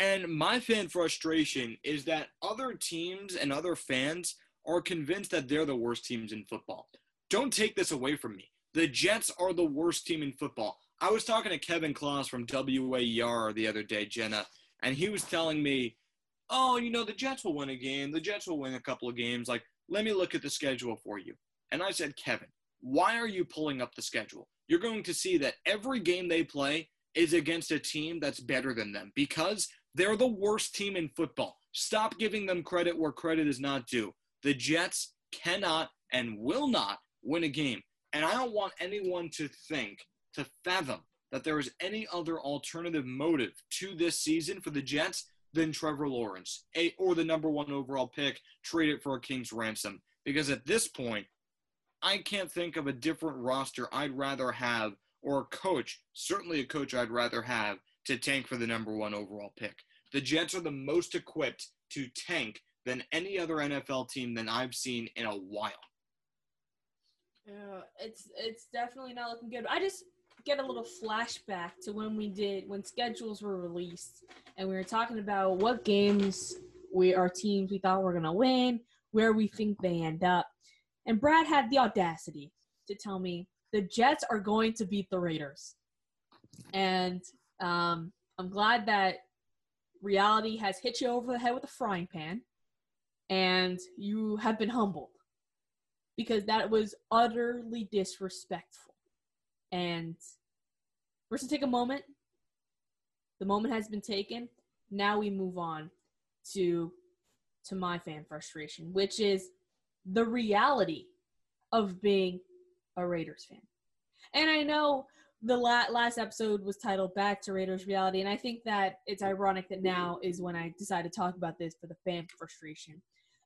And my fan frustration is that other teams and other fans are convinced that they're the worst teams in football. Don't take this away from me. The Jets are the worst team in football. I was talking to Kevin Kloss from WAER the other day, Jenna, and he was telling me, oh, you know, the Jets will win a game. The Jets will win a couple of games. Like, let me look at the schedule for you. And I said, Kevin, why are you pulling up the schedule? You're going to see that every game they play is against a team that's better than them because they're the worst team in football. Stop giving them credit where credit is not due. The Jets cannot and will not win a game. And I don't want anyone to think, to fathom, that there is any other alternative motive to this season for the Jets than Trevor Lawrence, a, or the number one overall pick, trade it for a king's ransom. Because at this point, I can't think of a different roster I'd rather have, or a coach, certainly a coach I'd rather have, to tank for the number one overall pick. The Jets are the most equipped to tank than any other NFL team than I've seen in a while. It's it's definitely not looking good. I just get a little flashback to when we did when schedules were released and we were talking about what games we our teams we thought were gonna win, where we think they end up. And Brad had the audacity to tell me the Jets are going to beat the Raiders. And um, I'm glad that reality has hit you over the head with a frying pan and you have been humbled because that was utterly disrespectful. And we're going to take a moment. The moment has been taken. Now we move on to to my fan frustration, which is the reality of being a Raiders fan. And I know the la- last episode was titled Back to Raiders Reality, and I think that it's ironic that now is when I decided to talk about this for the fan frustration.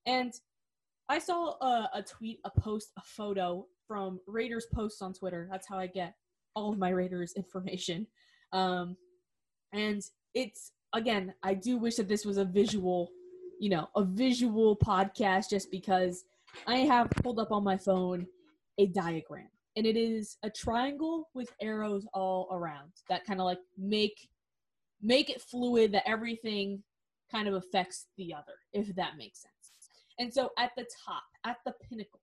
And I saw a, a tweet, a post, a photo from Raiders posts on Twitter. That's how I get all of my Raiders information. Um, and it's again, I do wish that this was a visual, you know, a visual podcast, just because I have pulled up on my phone a diagram, and it is a triangle with arrows all around that kind of like make make it fluid that everything kind of affects the other, if that makes sense. And so at the top, at the pinnacle,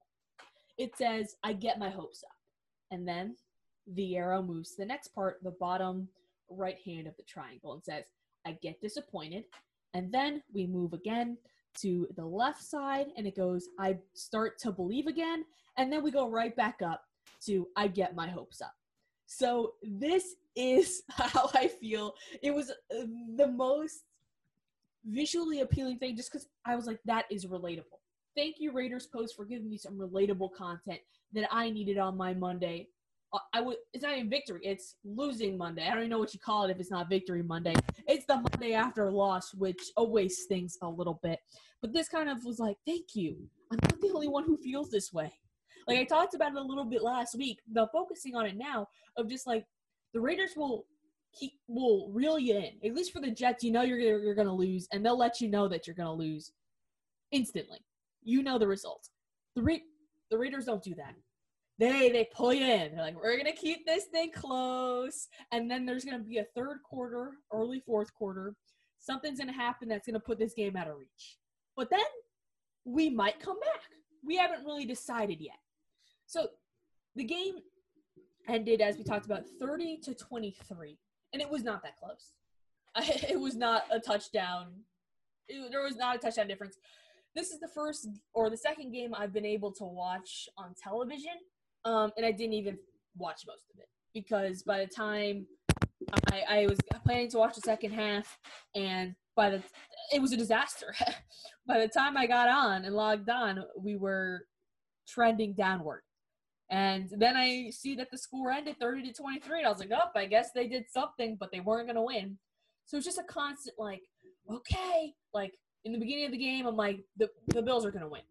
it says, I get my hopes up. And then the arrow moves to the next part, the bottom right hand of the triangle, and says, I get disappointed. And then we move again to the left side, and it goes, I start to believe again. And then we go right back up to, I get my hopes up. So this is how I feel. It was uh, the most visually appealing thing just because I was like, that is relatable. Thank you, Raiders Post, for giving me some relatable content that I needed on my Monday. Uh, I would. It's not even victory. It's losing Monday. I don't even know what you call it if it's not victory Monday. It's the Monday after loss, which always stings a little bit. But this kind of was like, thank you. I'm not the only one who feels this way. Like I talked about it a little bit last week. The focusing on it now of just like the Raiders will keep will reel you in. At least for the Jets, you know you're you're going to lose, and they'll let you know that you're going to lose instantly. You know the result. The Ra- the Raiders don't do that. They they pull you in. They're like, we're gonna keep this thing close, and then there's gonna be a third quarter, early fourth quarter. Something's gonna happen that's gonna put this game out of reach. But then we might come back. We haven't really decided yet. So the game ended as we talked about 30 to 23 and it was not that close. it was not a touchdown. It, there was not a touchdown difference. This is the first or the second game I've been able to watch on television, um, and I didn't even watch most of it because by the time I, I was planning to watch the second half, and by the it was a disaster. by the time I got on and logged on, we were trending downward. And then I see that the score ended 30 to 23. And I was like, oh, I guess they did something, but they weren't going to win. So it's just a constant, like, okay. Like, in the beginning of the game, I'm like, the, the Bills are going to win.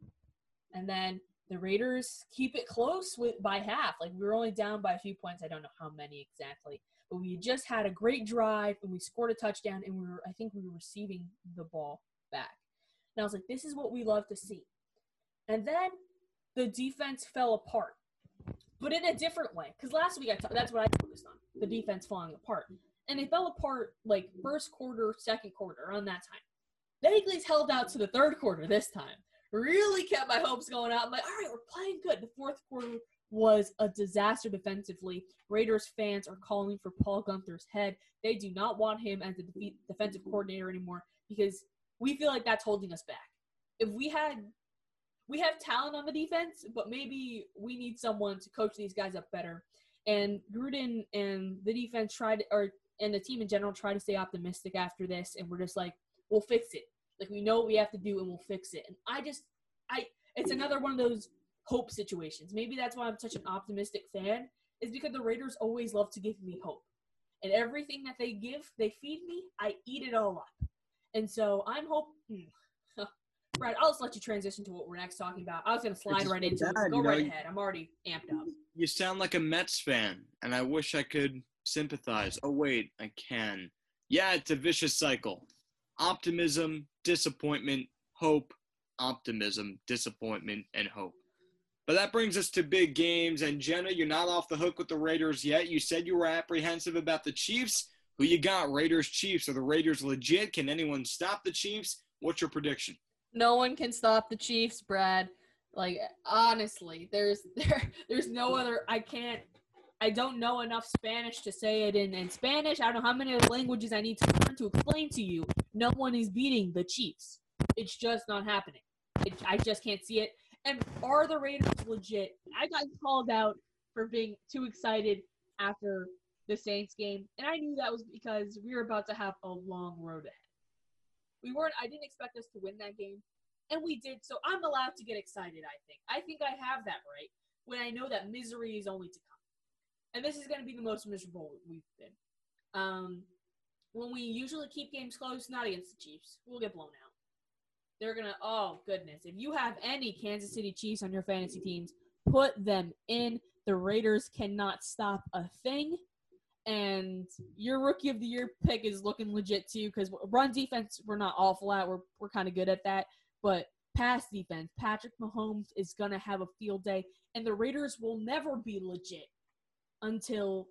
And then the Raiders keep it close with by half. Like, we were only down by a few points. I don't know how many exactly. But we just had a great drive and we scored a touchdown and we were, I think we were receiving the ball back. And I was like, this is what we love to see. And then the defense fell apart but in a different way. Because last week I t- that's what I focused on the defense falling apart, and it fell apart like first quarter, second quarter around that time. Then Eagles held out to the third quarter this time. Really kept my hopes going out. I'm like, all right, we're playing good. The fourth quarter was a disaster defensively. Raiders fans are calling for Paul Guenther's head. They do not want him as the defensive coordinator anymore because we feel like that's holding us back. If we had we have talent on the defense, but maybe we need someone to coach these guys up better. And Gruden and the defense tried, or and the team in general tried to stay optimistic after this, and we're just like, we'll fix it. Like we know what we have to do, and we'll fix it. And I just, I, it's another one of those hope situations. Maybe that's why I'm such an optimistic fan, is because the Raiders always love to give me hope. And everything that they give, they feed me, I eat it all up. And so I'm hoping. Hmm, Brad, I'll just let you transition to what we're next talking about. I was going to slide right into it. Go you know, right ahead. I'm already amped up. You sound like a Mets fan, and I wish I could sympathize. Oh, wait, I can. Yeah, it's a vicious cycle optimism, disappointment, hope, optimism, disappointment, and hope. But that brings us to big games. And Jenna, you're not off the hook with the Raiders yet. You said you were apprehensive about the Chiefs. Who you got? Raiders, Chiefs. Are the Raiders legit? Can anyone stop the Chiefs? What's your prediction? No one can stop the Chiefs, Brad. Like honestly, there's there there's no other. I can't. I don't know enough Spanish to say it in, in Spanish. I don't know how many languages I need to learn to explain to you. No one is beating the Chiefs. It's just not happening. It, I just can't see it. And are the Raiders legit? I got called out for being too excited after the Saints game, and I knew that was because we were about to have a long road ahead. We weren't. I didn't expect us to win that game, and we did. So I'm allowed to get excited. I think. I think I have that right when I know that misery is only to come, and this is going to be the most miserable we've been. Um, when we usually keep games close, not against the Chiefs, we'll get blown out. They're gonna. Oh goodness! If you have any Kansas City Chiefs on your fantasy teams, put them in. The Raiders cannot stop a thing. And your rookie of the year pick is looking legit too because run defense we're not awful at. We're we're kind of good at that, but pass defense, Patrick Mahomes is gonna have a field day, and the Raiders will never be legit until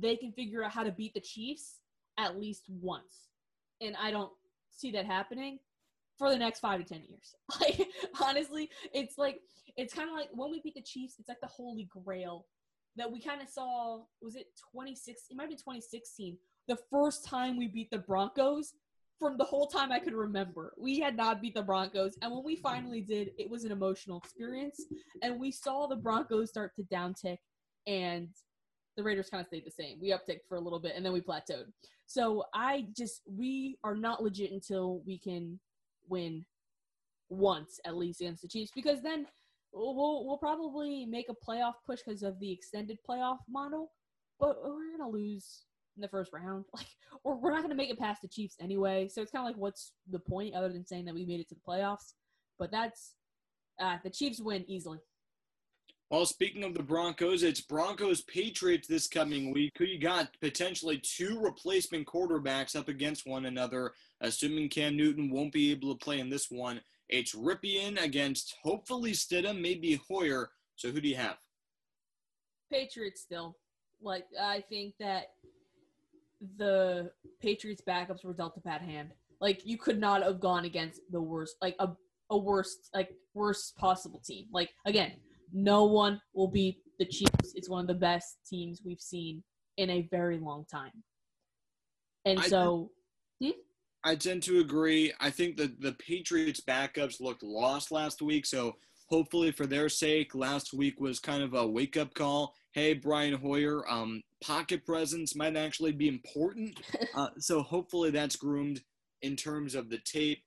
they can figure out how to beat the Chiefs at least once. And I don't see that happening for the next five to ten years. Like honestly, it's like it's kind of like when we beat the Chiefs, it's like the holy grail that we kind of saw. Was it 26? It might be 2016. The first time we beat the Broncos from the whole time I could remember. We had not beat the Broncos, and when we finally did, it was an emotional experience. And we saw the Broncos start to downtick, and the Raiders kind of stayed the same. We upticked for a little bit, and then we plateaued. So I just we are not legit until we can win once at least against the Chiefs, because then we'll we'll, probably make a playoff push because of the extended playoff model, but we're gonna lose in the first round. Like, or we're not gonna make it past the Chiefs anyway. So it's kind of like, what's the point other than saying that we made it to the playoffs? But that's uh, the Chiefs win easily. Well, speaking of the Broncos, it's Broncos Patriots this coming week. You got? Potentially two replacement quarterbacks up against one another, assuming Cam Newton won't be able to play in this one. It's Rypien against hopefully Stidham, maybe Hoyer. So who do you have? Patriots still. Like I think that the Patriots backups were dealt a bad hand. Like you could not have gone against the worst, like a a worst, like worst possible team. Like again, no one will beat the Chiefs. It's one of the best teams we've seen in a very long time. And I- so, I tend to agree. I think that the Patriots backups looked lost last week, so hopefully for their sake, last week was kind of a wake up call. Hey, Brian Hoyer, um, pocket presence might actually be important. uh, so hopefully that's groomed in terms of the tape.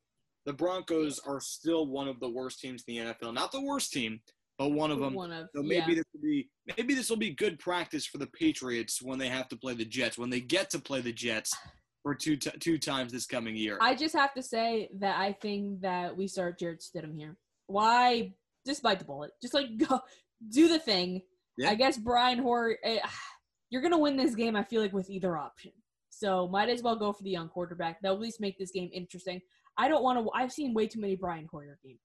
The Broncos are still one of the worst teams in the NFL. Not the worst team, but one of them. one of So yeah. maybe this will be maybe this will be good practice for the Patriots when they have to play the Jets. When they get to play the Jets for two t- two times this coming year. I just have to say that I think that we start Jarrett Stidham here. Why? Just bite the bullet. Just like go do the thing. Yeah. I guess Brian Hoyer, eh, you're gonna win this game. I feel like with either option. So might as well go for the young quarterback. That'll at least make this game interesting. I don't want to. I've seen way too many Brian Hoyer games,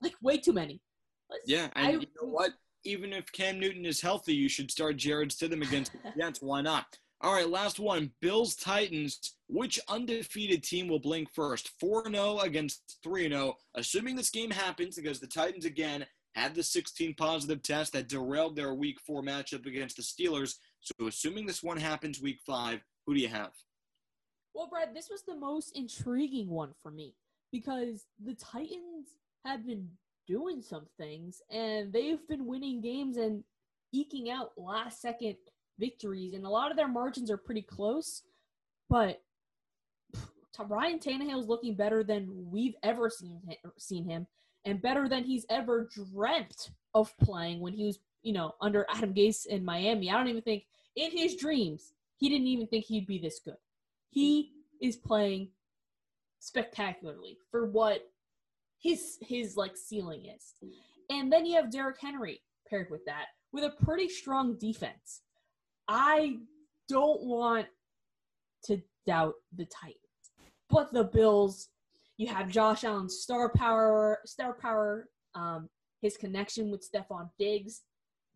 like way too many. Let's- Yeah, and I- you know what? Even if Cam Newton is healthy, you should start Jarrett Stidham against the Jets. Why not? All right, last one. Bills Titans. Which undefeated team will blink first? 4 0 against 3 0. Assuming this game happens, because the Titans, again, had the 16 positive test that derailed their week four matchup against the Steelers. So, assuming this one happens week five, who do you have? Well, Brad, this was the most intriguing one for me because the Titans have been doing some things and they've been winning games and eking out last second victories, and a lot of their margins are pretty close. But pff, Ryan Tannehill is looking better than we've ever seen seen him, and better than he's ever dreamt of playing when he was, you know, under Adam Gase in Miami. I don't even think in his dreams he didn't even think he'd be this good. He is playing spectacularly for what his his like ceiling is. And then you have Derrick Henry paired with that with a pretty strong defense. I don't want to doubt the Titans. But the Bills, you have Josh Allen's star power, star power, um, his connection with Stefon Diggs.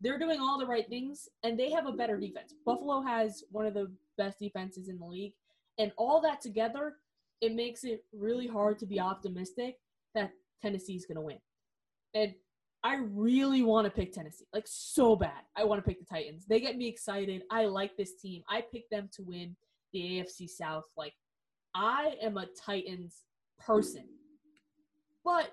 They're doing all the right things, and they have a better defense. Buffalo has one of the best defenses in the league, and all that together, it makes it really hard to be optimistic that Tennessee's going to win. And I really want to pick Tennessee, like so bad. I want to pick the Titans. They get me excited. I like this team. I picked them to win the AFC South. Like, I am a Titans person. But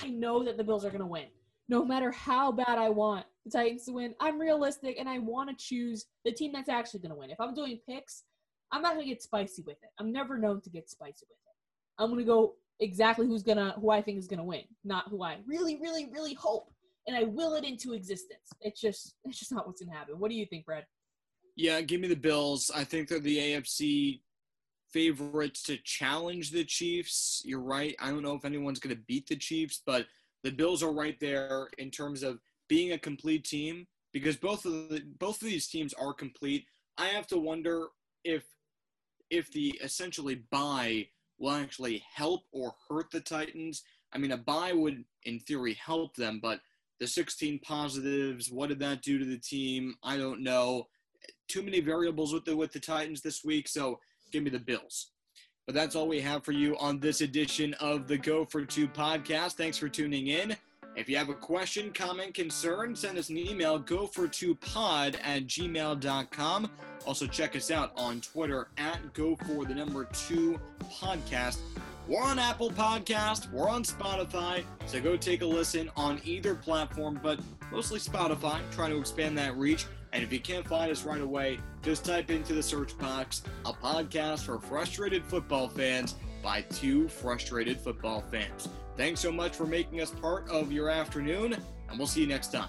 I know that the Bills are going to win. No matter how bad I want the Titans to win, I'm realistic and I want to choose the team that's actually going to win. If I'm doing picks, I'm not going to get spicy with it. I'm never known to get spicy with it. I'm going to go exactly who's to who I think is to win, not who I really really really hope and I will it into existence. It's just it's just not what's to happen. What do you think, Brad? Yeah, give me the Bills. I think they're the AFC favorites to challenge the Chiefs. You're right. I don't know if anyone's to beat the Chiefs, but the Bills are right there in terms of being a complete team because both of the both of these teams are complete. I have to wonder if if the essentially bye will actually help or hurt the Titans. I mean, a bye would in theory help them, but the 16 positives, what did that do to the team? I don't know. Too many variables with the with the Titans this week, so give me the Bills. But that's all we have for you on this edition of the Go for Two podcast. Thanks for tuning in. If you have a question, comment, concern, send us an email, go for two pod at gmail.com. Also, check us out on Twitter at go for the number two podcast. We're on Apple Podcast, we're on Spotify, so go take a listen on either platform, but mostly Spotify, trying to expand that reach. And if you can't find us right away, just type into the search box a podcast for frustrated football fans by two frustrated football fans. Thanks so much for making us part of your afternoon, and we'll see you next time.